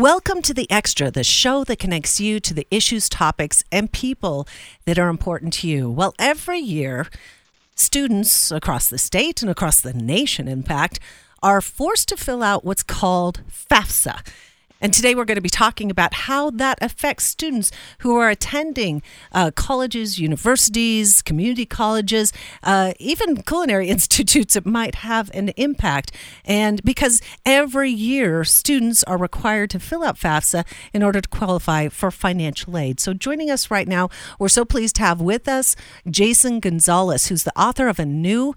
Welcome to The Extra, the show that connects you to the issues, topics, and people that are important to you. Well, every year, students across the state and across the nation, in fact, are forced to fill out what's called FAFSA. And today we're going to be talking about how that affects students who are attending uh, colleges, universities, community colleges, uh, even culinary institutes. It might have an impact. And because every year students are required to fill out FAFSA in order to qualify for financial aid. So joining us right now, we're so pleased to have with us Jason Gonzales, who's the author of a new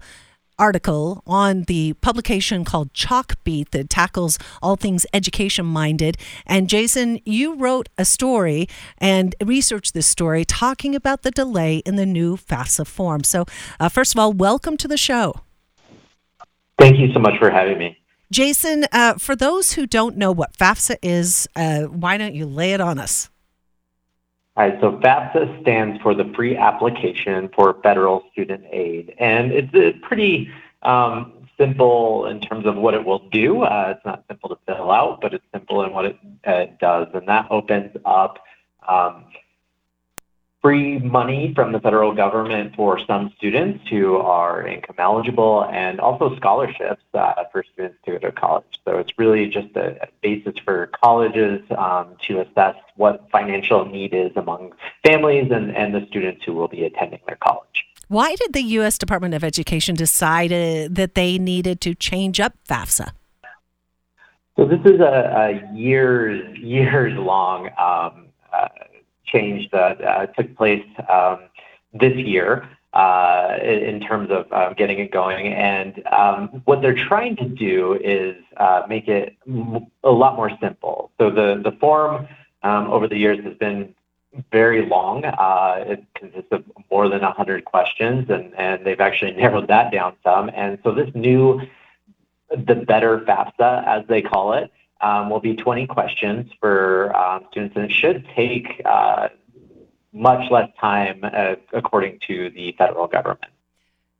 article on the publication called Chalkbeat that tackles all things education minded. And Jason, you wrote a story and researched this story talking about the delay in the new FAFSA form. So, uh, first of all, welcome to the show. Thank you so much for having me. Jason, uh, for those who don't know what FAFSA is, uh, why don't you lay it on us? All right, so FAFSA stands for the Free Application for Federal Student Aid, and it's a pretty um, simple in terms of what it will do. Uh, it's not simple to fill out, but it's simple in what it uh, does, and that opens up um, free money from the federal government for some students who are income eligible and also scholarships uh, for students to go to college. So it's really just a, a basis for colleges um, to assess what financial need is among families and, and the students who will be attending their college. Why did the U.S. Department of Education decide uh, that they needed to change up FAFSA? So this is a, a years years long um, uh, change that uh, took place um, this year uh, in terms of uh, getting it going. And um, what they're trying to do is make it a lot more simple. So the, form um, over the years has been very long. It consists of more than 100 questions, and, they've actually narrowed that down some. And so this new, the better FAFSA, as they call it, will be 20 questions for um, students, and it should take uh, much less time uh, according to the federal government.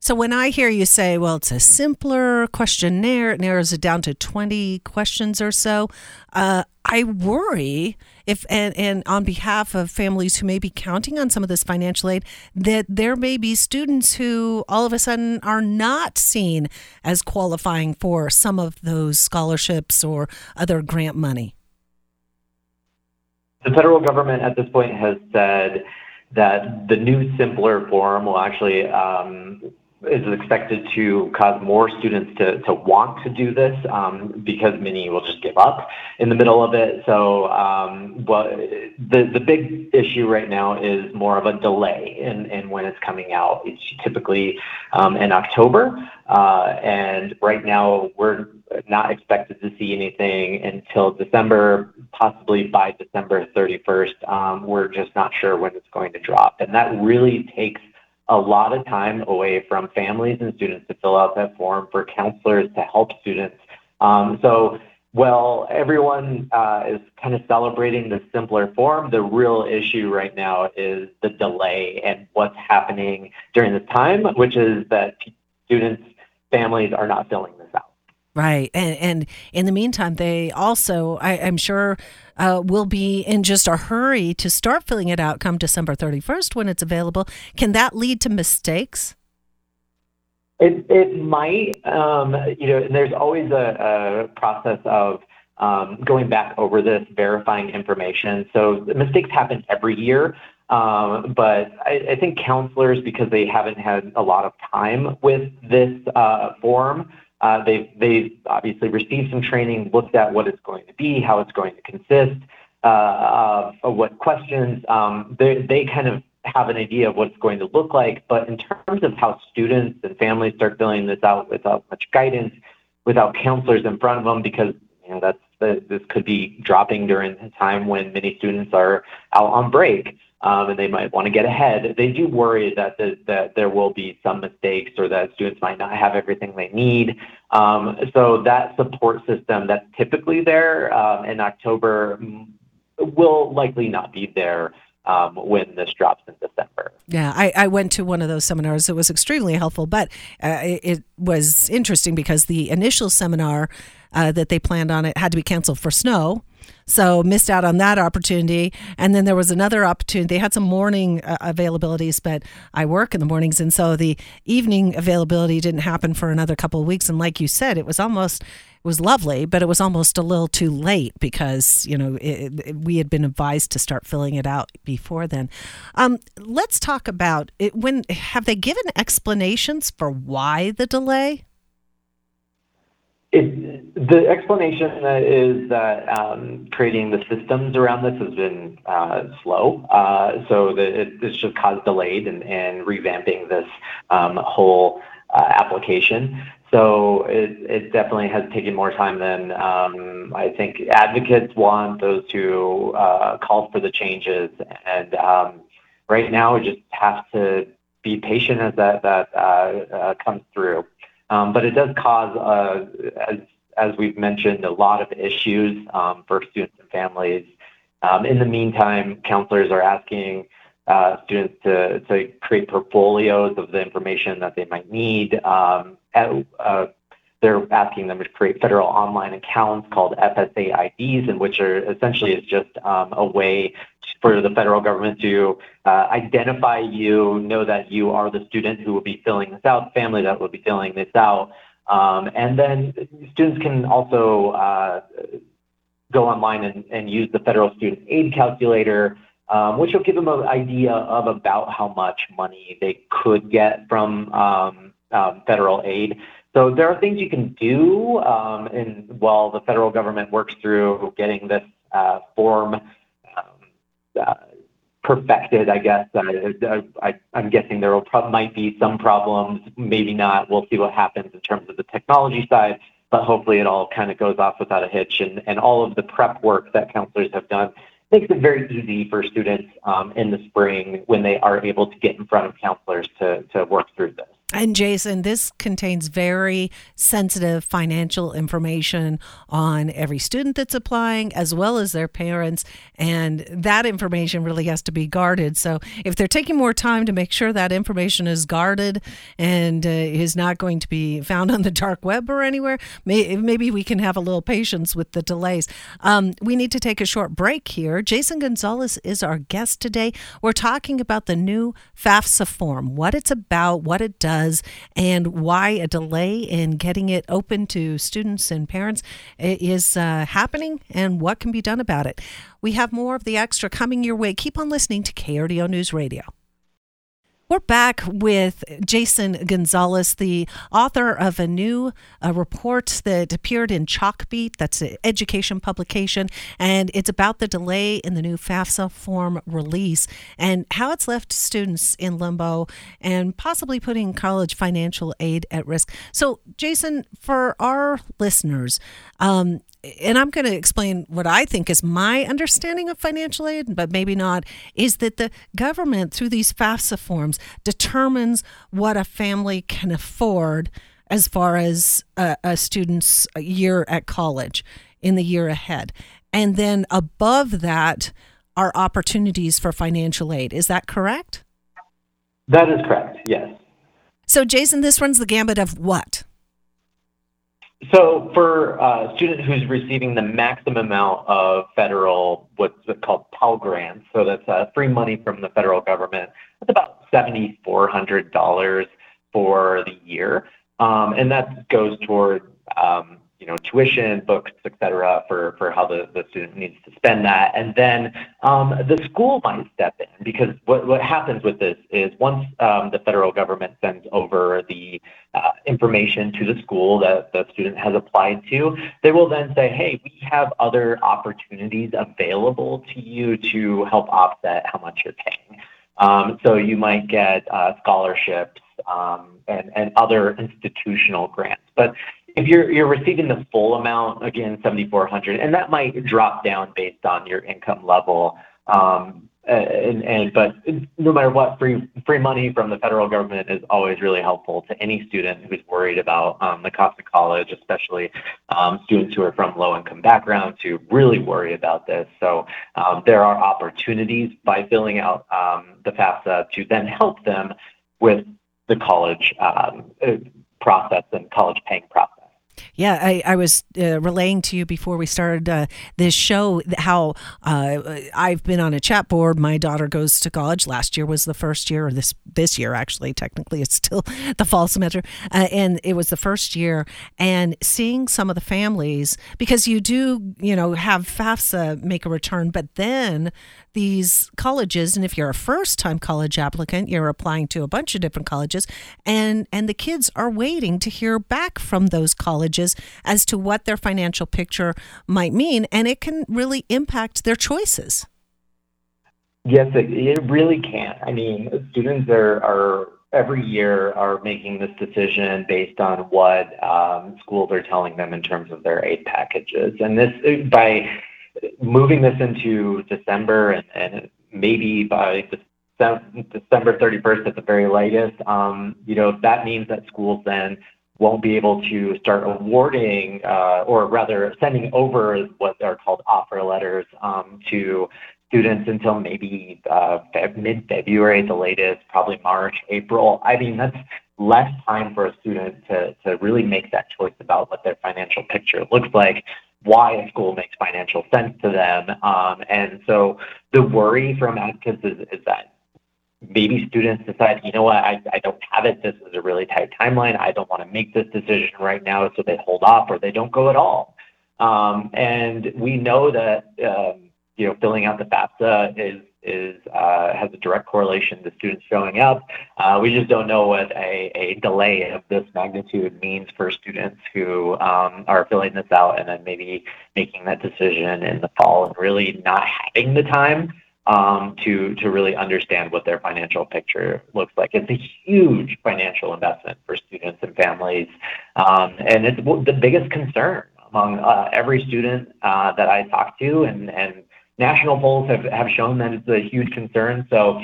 So when I hear you say, well, it's a simpler questionnaire, it narrows it down to 20 questions or so, uh, I worry if, and, and on behalf of families who may be counting on some of this financial aid, that there may be students who all of a sudden are not seen as qualifying for some of those scholarships or other grant money. The federal government at this point has said that the new simpler form will actually um, is expected to cause more students to, to want to do this um, because many will just give up in the middle of it. So, um, well, the, the big issue right now is more of a delay in, in when it's coming out. It's typically um, in October. Uh, and right now, we're not expected to see anything until December, possibly by December 31st. Um, we're just not sure when it's going to drop. And that really takes a lot of time away from families and students to fill out that form for counselors to help students. Um, so, well, everyone uh, is kind of celebrating the simpler form. The real issue right now is the delay and what's happening during this time, which is that students, families are not filling this. Right. And, and in the meantime, they also, I, am sure, uh, will be in just a hurry to start filling it out come December 31st when it's available. Can that lead to mistakes? It, it might. Um, you know, there's always a, a process of um, going back over this, verifying information. So mistakes happen every year. Um, but I, I, think counselors, because they haven't had a lot of time with this uh, form, uh, they've, they've obviously received some training, looked at what it's going to be, how it's going to consist, uh, what questions. Um, they, they kind of have an idea of what it's going to look like. But in terms of how students and families start filling this out without much guidance, without counselors in front of them, because you know that's this could be dropping during a time when many students are out on break um, and they might want to get ahead. They do worry that the, that there will be some mistakes or that students might not have everything they need. Um, so that support system that's typically there um, in October will likely not be there um, when this drops in December. Yeah, I, I, went to one of those seminars. It was extremely helpful, but uh, it, was interesting because the initial seminar uh, that they planned on it had to be canceled for snow. So missed out on that opportunity. And then there was another opportunity. They had some morning uh, availabilities, but I work in the mornings. And so the evening availability didn't happen for another couple of weeks. And like you said, it was almost, it was lovely, but it was almost a little too late because, you know, it, it, we had been advised to start filling it out before then. Um, let's talk about it. When have they given explanations for why the delay? The explanation is that um, creating the systems around this has been uh, slow, uh, it's just caused delays in, in revamping this um, whole uh, application. So it, it definitely has taken more time than um, I think advocates want. Those who uh, call for the changes, and right now we just have to be patient as that uh, uh, comes through. Um, but it does cause, uh, as, as we've mentioned, a lot of issues um, for students and families. Um, in the meantime, counselors are asking uh, students to, to create portfolios of the information that they might need. Uh, they're asking them to create federal online accounts called FSA IDs, which are essentially is just a way for the federal government to uh, identify you, know that you are the student who will be filling this out, family that will be filling this out, um, and then students can also uh, go online and, and, use the federal student aid calculator, um, which will give them an idea of about how much money they could get from um, um federal aid. So there are things you can do um, in, while the federal government works through getting this uh, form perfected, I guess. I, am guessing there might be some problems, maybe not. We'll see what happens in terms of the technology side, but hopefully it all kind of goes off without a hitch. All of the prep work that counselors have done makes it very easy for students um, in the spring when they are able to get in front of counselors to work through this. And Jason, this contains very sensitive financial information on every student that's applying, as well as their parents. And that information really has to be guarded. So if they're taking more time to make sure that information is guarded and uh, is not going to be found on the dark web or anywhere, may, maybe we can have a little patience with the delays. Um, we need to take a short break here. Jason Gonzales is our guest today. We're talking about the new FAFSA form, what it's about, what it does does and why a delay in getting it open to students and parents is uh, happening and what can be done about it. We have more of the extra coming your way. Keep on listening to KRDO News Radio. We're back with Jason Gonzales, the author of a new uh, report that appeared in Chalkbeat. That's an education publication, and it's about the delay in the new FAFSA form release and how it's left students in limbo and possibly putting college financial aid at risk. So, Jason, for our listeners, um, and I'm going to explain what I think is my understanding of financial aid, but maybe not, is that the government, through these FAFSA forms, determines what a family can afford as far as a, a student's year at college in the year ahead. And then above that are opportunities for financial aid. Is that correct? That is correct, yes. So, Jason, this runs the gambit of what? So for a student who's receiving the maximum amount of federal, what's called Pell Grants, so that's uh, free money from the federal government, that's about $7,400 for the year. Um, and that goes toward um, you know, tuition, books, et cetera, for, for how the, the student needs to spend that. And then um, the school might step in because what, what happens with this is once um, the federal government sends over the uh, information to the school that the student has applied to, they will then say, hey, we have other opportunities available to you to help offset how much you're paying. Um, so you might get uh, scholarships um, and, and other institutional grants. If you're you're receiving the full amount, again, 7,400, and that might drop down based on your income level. Um, but no matter what, free free money from the federal government is always really helpful to any student who's worried about um, the cost of college, especially um, students who are from low income backgrounds who really worry about this. So there are opportunities by filling out the FAFSA to then help them with the college uh, process and college paying process. Yeah, I, I was uh, relaying to you before we started uh, this show how uh, I've been on a chat board. My daughter goes to college. Last year was the first year, or this this year actually. Technically, it's still the fall semester, uh, and it was the first year. And seeing some of the families because you do, you know, have FAFSA make a return, but then these colleges and if you're a first time college applicant you're applying to a bunch of different colleges and and the kids are waiting to hear back from those colleges as to what their financial picture might mean and it can really impact their choices. Yes it, it really can. I mean students are are every year are making this decision based on what um, schools are telling them in terms of their aid packages. And this by moving this into December and, and maybe by December 31st at the very latest, um, you know, that means that schools then won't be able to start awarding, uh, or rather sending over what are called offer letters um, to students until maybe uh, mid-February at the latest, probably March, April. I mean, that's less time for a student to, to really make that choice about what their financial picture looks like why a school makes financial sense to them. Um, and so the worry from advocates is that maybe students decide, you know what, I, I don't have it. This is a really tight timeline. I don't want to make this decision right now. So they hold off or they don't go at all. Um, and we know that, um, you know, filling out the FAFSA is is uh, has a direct correlation to students showing up. Uh, we just don't know what a, a delay of this magnitude means for students who um, are filling this out and then maybe making that decision in the fall and really not having the time um, to to really understand what their financial picture looks like. It's a huge financial investment for students and families, um, and it's the biggest concern among uh, every student uh, that I talk to and and national polls have, have shown that it's a huge concern. So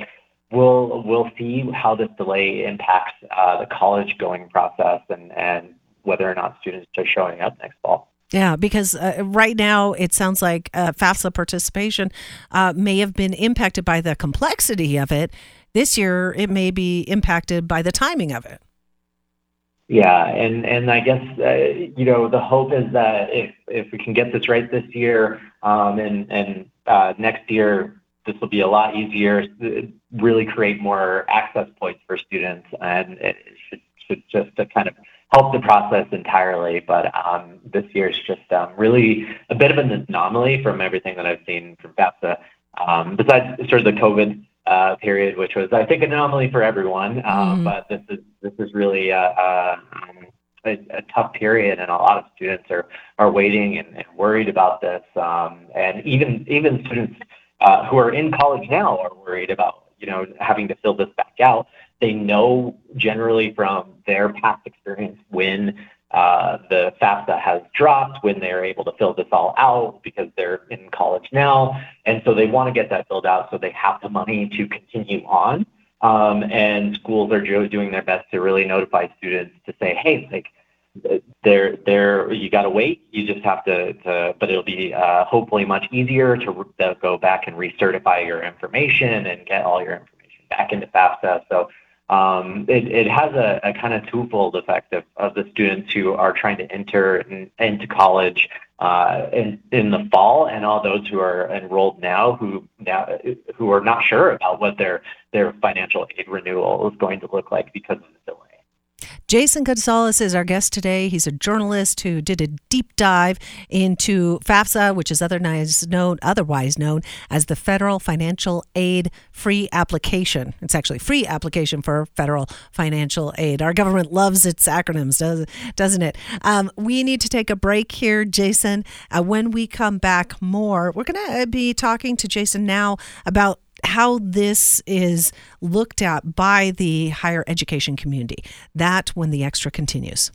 we'll we'll see how this delay impacts uh, the college going process and and whether or not students are showing up next fall. Yeah, because uh, right now it sounds like uh, FAFSA participation uh, may have been impacted by the complexity of it. This year, it may be impacted by the timing of it. Yeah, and and I guess uh, you know the hope is that if if we can get this right this year, um, and and uh, next year this will be a lot easier. Really create more access points for students, and it should should just kind of help the process entirely. But um, this year is just um, really a bit of an anomaly from everything that I've seen from FAFSA. Um, besides sort of the COVID uh, period, which was I think an anomaly for everyone. Um, mm. But this is this is really a, a, a, tough period, and a lot of students are are waiting and, and worried about this. Um, and even even students uh, who are in college now are worried about you know having to fill this back out. They know generally from their past experience when uh, the FAFSA has dropped when they're able to fill this all out because they're in college now. And so they want to get that filled out so they have the money to continue on. Um, and schools are doing their best to really notify students to say, hey, like, there, there, you got to wait. You just have to, to but it'll be uh, hopefully much easier to, to go back and recertify your information and get all your information back into FAFSA. So um, it, it has a, a kind of twofold effect of, of the students who are trying to enter in, into college uh, in, in the fall and all those who are enrolled now who now who are not sure about what their their financial aid renewal is going to look like because of the delay. Jason Gonzales is our guest today. He's a journalist who did a deep dive into FAFSA, which is otherwise known, otherwise known as the Federal Financial Aid Free Application. It's actually free application for federal financial aid. Our government loves its acronyms, doesn't it? Um, we need to take a break here, Jason. Uh, when we come back, more. We're going to be talking to Jason now about how this is looked at by the higher education community. That when the extra continues.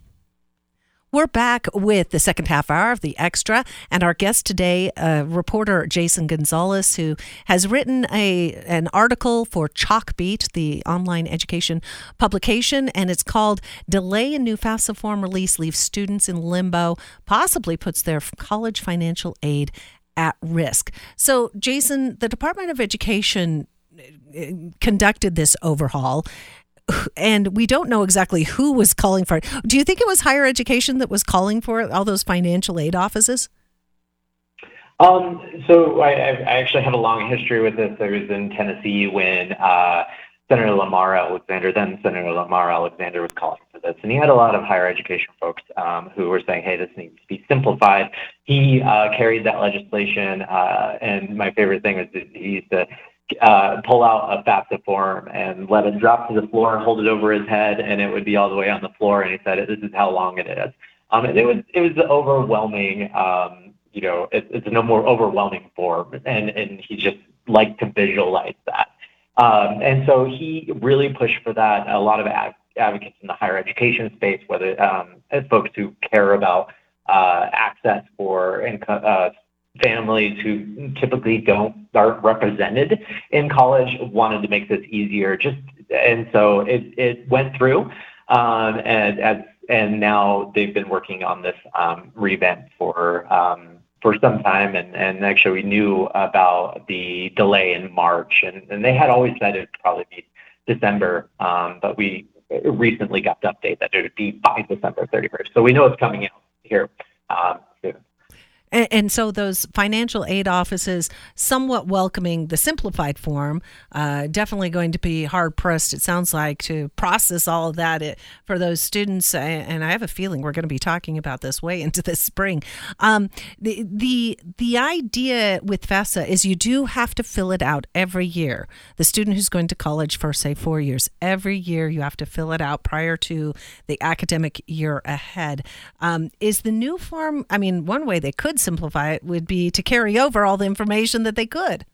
We're back with the second half hour of the Extra, and our guest today, uh, reporter Jason Gonzales, who has written a an article for Chalkbeat, the online education publication, and it's called "Delay in New FAFSA Form Release Leaves Students in Limbo, Possibly Puts Their College Financial Aid at risk. So, Jason, the Department of Education uh, conducted this overhaul. and we don't know exactly who was calling for it. Do you think it was higher education that was calling for it, all those financial aid offices? Um, so I, I, actually have a long history with this. I was in Tennessee when uh, Senator Lamar Alexander, then Senator Lamar Alexander, was calling for this, and he had a lot of higher education folks um, who were saying, "Hey, this needs to be simplified." He uh, carried that legislation, uh, and my favorite thing was that he used to uh, pull out a FAFSA form and let it drop to the floor, and hold it over his head, and it would be all the way on the floor. And he said, "This is how long it is." Um, and it was it was overwhelming. Um, you know, it, it's no more overwhelming form, and and he just liked to visualize that. Um, and so he really pushed for that. A lot of ad- advocates in the higher education space, whether um, folks who care about uh, access for income, uh, families who typically don't aren't represented in college wanted to make this easier. Just and so it it went through, um, and as and now they've been working on this um, revamp for um, for some time, and and actually we knew about the delay in March, and and they had always said it'd probably be December, um, but we recently got the update that it would be by December 31st. So we know it's coming out here um. And, and, so those financial aid offices, somewhat welcoming the simplified form, uh, definitely going to be hard pressed, it sounds like, to process all of that it, for those students. And I have a feeling we're going to be talking about this way into the spring. Um, the, the, the idea with FAFSA is you do have to fill it out every year. The student who's going to college for, say, four years, every year you have to fill it out prior to the academic year ahead. Um, is the new form, I mean, one way they could simplify it would be to carry over all the information that they could.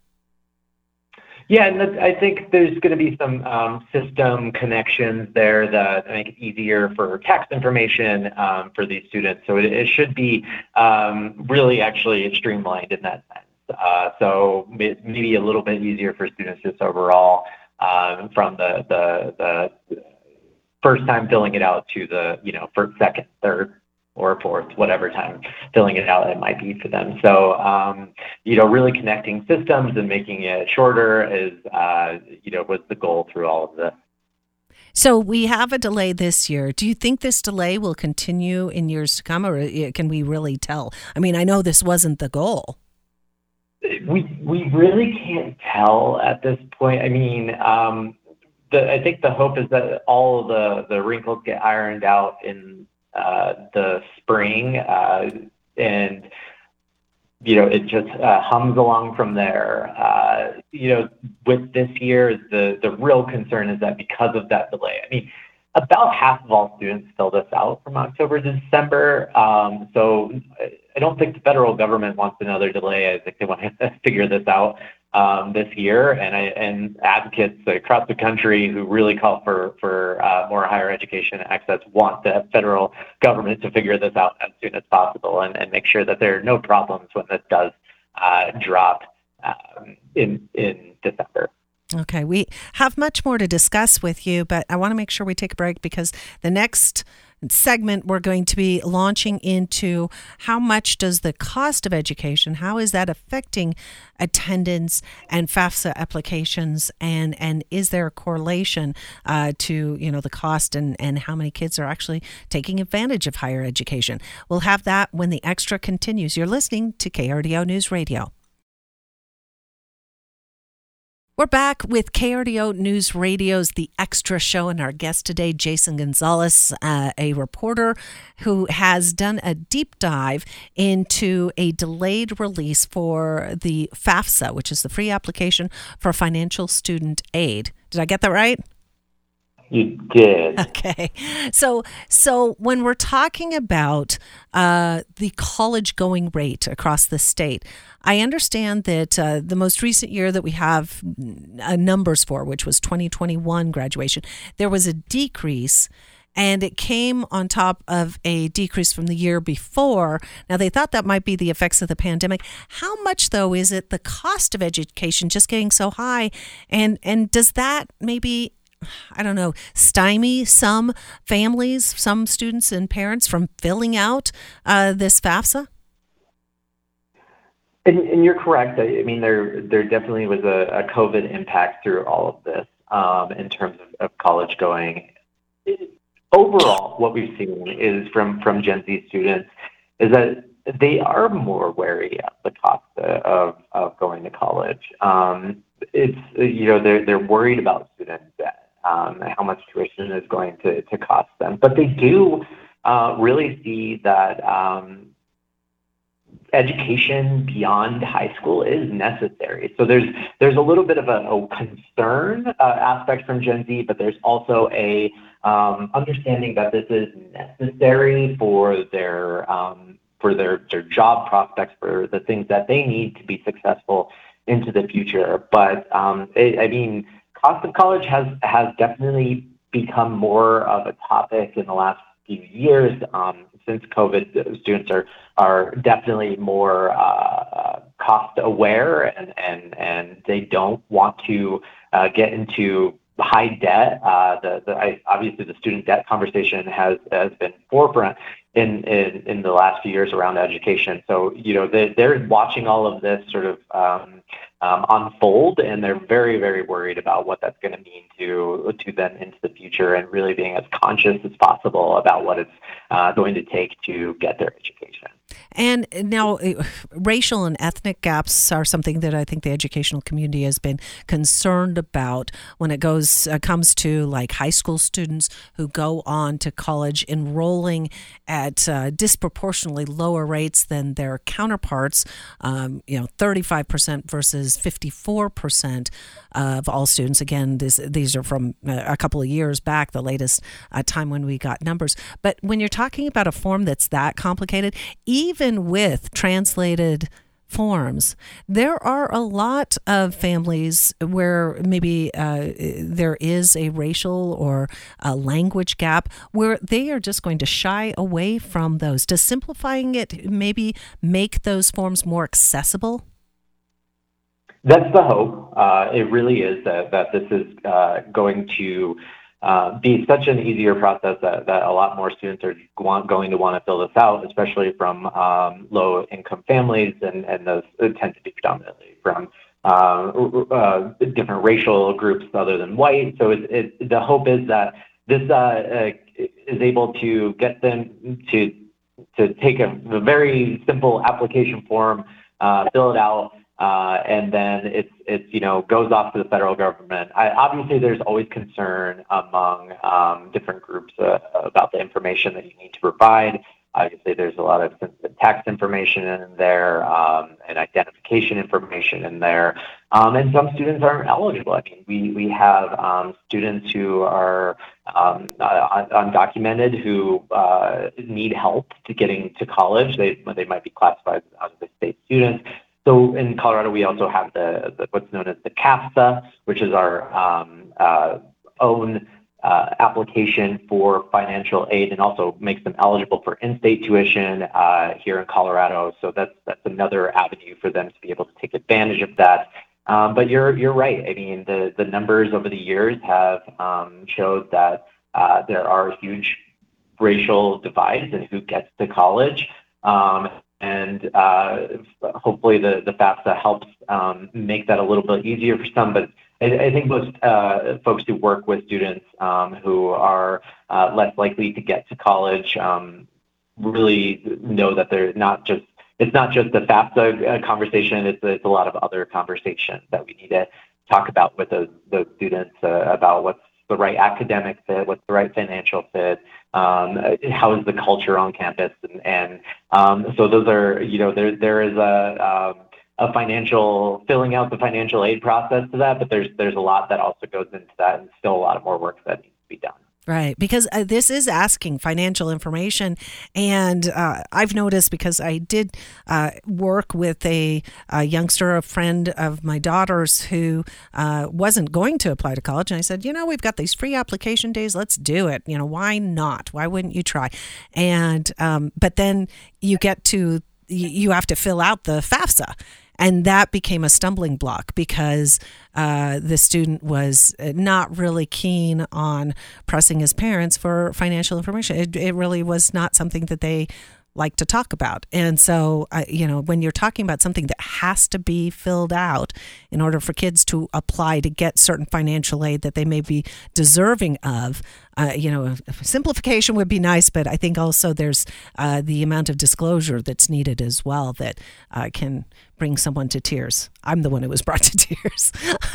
Yeah, and I think there's going to be some um, system connections there that make it easier for tax information um, for these students. So it, it should be um, really actually streamlined in that sense. Uh, so maybe a little bit easier for students just overall um, from the, the the first time filling it out to the you know first, second, third or fourth, whatever time filling it out it might be for them. So, um, you know, really connecting systems and making it shorter is, uh, you know, was the goal through all of this. So we have a delay this year. Do you think this delay will continue in years to come, or uh, can we really tell? I mean, I know this wasn't the goal. We we really can't tell at this point. I mean, um, the, I think the hope is that all of the the wrinkles get ironed out in the spring, uh, and you know it just uh, hums along from there. Uh, you know, with this year, the the real concern is that because of that delay, I mean, about half of all students filled this out from October to December. Um, so I don't think the federal government wants another delay. I think they want to figure this out um, this year, and I, and advocates across the country who really call for for uh, more higher education access want the federal government to figure this out as soon as possible and, and make sure that there are no problems when this does uh, drop um, in in December. Okay, we have much more to discuss with you, but I want to make sure we take a break because the next segment we're going to be launching into how much does the cost of education how is that affecting attendance and FAFSA applications and and is there a correlation uh, to you know the cost and and how many kids are actually taking advantage of higher education? We'll have that when the extra continues. You're listening to KRDO News Radio we're back with KRDO News Radio's The Extra Show, and our guest today, Jason Gonzales, uh, a reporter who has done a deep dive into a delayed release for the FAFSA, which is the free application for financial student aid. Did I get that right? You did. Okay. So, so when we're talking about uh, the college going rate across the state, I understand that uh, the most recent year that we have uh, numbers for, which was 2021 graduation, there was a decrease and it came on top of a decrease from the year before. Now, they thought that might be the effects of the pandemic. How much, though, is it the cost of education just getting so high? And, and does that maybe I don't know, stymie some families, some students and parents from filling out uh, this FAFSA? And, and, you're correct. I mean, there there definitely was a, a COVID impact through all of this. um, in terms of, of college going. Overall, what we've seen is from from Gen Z students is that they are more wary of the cost of, of going to college. Um, it's you know they're they're worried about student debt, um, how much tuition is going to, to cost them, but they do uh, really see that um, education beyond high school is necessary. So there's there's a little bit of a, a concern uh, aspect from Gen Z, but there's also a um, understanding that this is necessary for their um, for their their job prospects, for the things that they need to be successful into the future. But um, it, I mean, of college has has definitely become more of a topic in the last few years. Um, since COVID, students are are definitely more uh, cost aware and and and they don't want to uh, get into high debt. Uh, the, the I, obviously the student debt conversation has has been forefront in, the last few years around education. So you know they, they're watching all of this sort of um, unfold, and they're very very worried about what that's going to mean to to them into the future, and really being as conscious as possible about what it's uh, going to take to get their education. And now, uh, racial and ethnic gaps are something that I think the educational community has been concerned about when it goes uh, comes to like high school students who go on to college, enrolling at uh, disproportionately lower rates than their counterparts. Um, you know, thirty-five percent versus fifty-four percent of all students. Again, this, these are from uh, a couple of years back, the latest uh, time when we got numbers. But when you're talking about a form that's that complicated, even with translated forms. There are a lot of families where maybe uh, there is a racial or a language gap where they are just going to shy away from those. Does simplifying it maybe make those forms more accessible? That's the hope. Uh, it really is that, that this is uh, going to be such an easier process that, a lot more students are going to want to fill this out, especially from um, low income families, and, those tend to be predominantly from uh, uh, different racial groups other than white. So the hope is that this uh, uh, is able to get them to to take a very simple application form, fill it out, uh, and then it's it's you know goes off to the federal government. I, obviously, there's always concern among um, different groups uh, about the information that you need to provide. Obviously, there's a lot of tax information in there um, and identification information in there, um, and some students aren't eligible. I mean, we we have um, students who are um, uh, undocumented who uh, need help to getting to college. They they might be classified as out of state students. So in Colorado, we also have the, what's known as the CAFSA, which is our um, uh, own uh, application for financial aid and also makes them eligible for in-state tuition uh, here in Colorado. So that's that's another avenue for them to be able to take advantage of that. Um, but you're you're right. I mean, the the numbers over the years have um, showed that uh, there are huge racial divides in who gets to college. And uh, hopefully the, FAFSA helps um, make that a little bit easier for some. But I, think most uh, folks who work with students um, who are uh, less likely to get to college um, really know that they're not just it's not just the FAFSA conversation. It's, it's a lot of other conversations that we need to talk about with those, students about what's the right academic fit, what's the right financial fit, um, how is the culture on campus, and, and um, so those are you know there there is a um, a financial filling out the financial aid process to that, but there's there's a lot that also goes into that, and still a lot of more work that needs to be done. Right, because uh, this is asking financial information, and uh, I've noticed because I did uh, work with a, a, youngster, a friend of my daughter's, who uh, wasn't going to apply to college, and I said, you know, we've got these free application days, let's do it. You know, why not? Why wouldn't you try? And um, but then you get to you have to fill out the FAFSA and that became a stumbling block because uh, the student was not really keen on pressing his parents for financial information. It, it really was not something that they like to talk about. And so, uh, you know, when you're talking about something that has to be filled out in order for kids to apply to get certain financial aid that they may be deserving of, uh, you know, simplification would be nice, but I think also there's uh, the amount of disclosure that's needed as well that uh, can bring someone to tears. I'm the one who was brought to tears.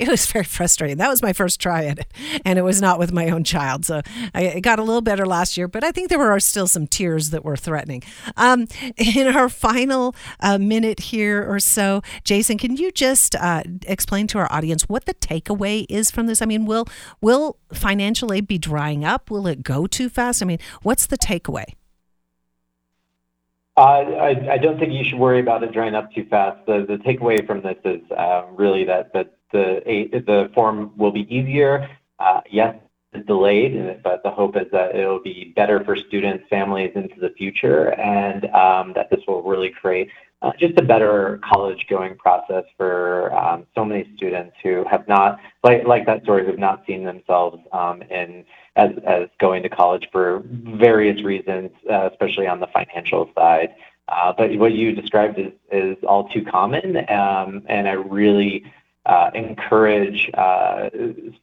it was very frustrating. That was my first try at it, and it was not with my own child. So I got a little better last year, but I think there were still some tears that were threatening. Um, in our final uh, minute here or so, Jason, can you just uh, explain to our audience what the takeaway is from this? I mean, will will financial aid be drying up? Will it go too fast? I mean, what's the takeaway? I, don't think you should worry about it drying up too fast. The, takeaway from this is uh, really that, the form will be easier. Uh, yes, it's delayed, but the hope is that it'll be better for students, families into the future, and um, that this will really create uh, just a better college going process for um, so many students who have not, like, like that story, who have not seen themselves um, in as, as going to college for various reasons, uh, especially on the financial side. Uh, but what you described is, is all too common, um, and I really uh, encourage uh,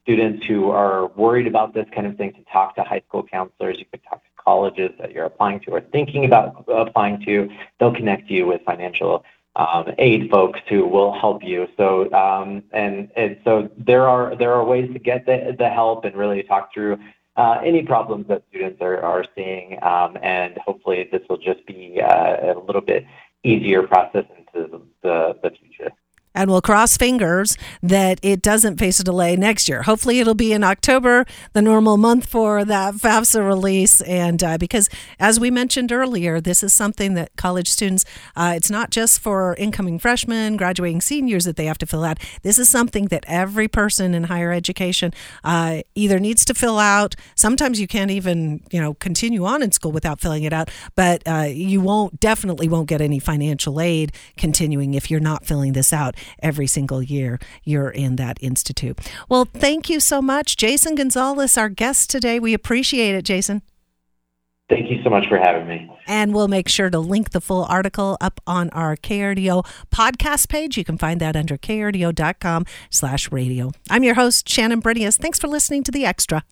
students who are worried about this kind of thing to talk to high school counselors. You could talk to colleges that you're applying to or thinking about applying to. They'll connect you with financial um, aid folks who will help you. So um, and and so there are there are ways to get the, the help and really talk through uh, any problems that students are, are seeing. Um, and hopefully this will just be uh, a little bit easier process into the, the future and we'll cross fingers that it doesn't face a delay next year. Hopefully, it'll be in October, the normal month for that FAFSA release. And uh, because, as we mentioned earlier, this is something that college students, uh, it's not just for incoming freshmen, graduating seniors that they have to fill out. This is something that every person in higher education uh, either needs to fill out. Sometimes you can't even, you know, continue on in school without filling it out, but uh, you won't, definitely won't get any financial aid continuing if you're not filling this out every single year you're in that institute. Well, thank you so much. Jason Gonzales, our guest today. We appreciate it, Jason. Thank you so much for having me. And we'll make sure to link the full article up on our KRDO podcast page. You can find that under krdo.com slash radio. I'm your host, Shannon Brinias. Thanks for listening to The Extra.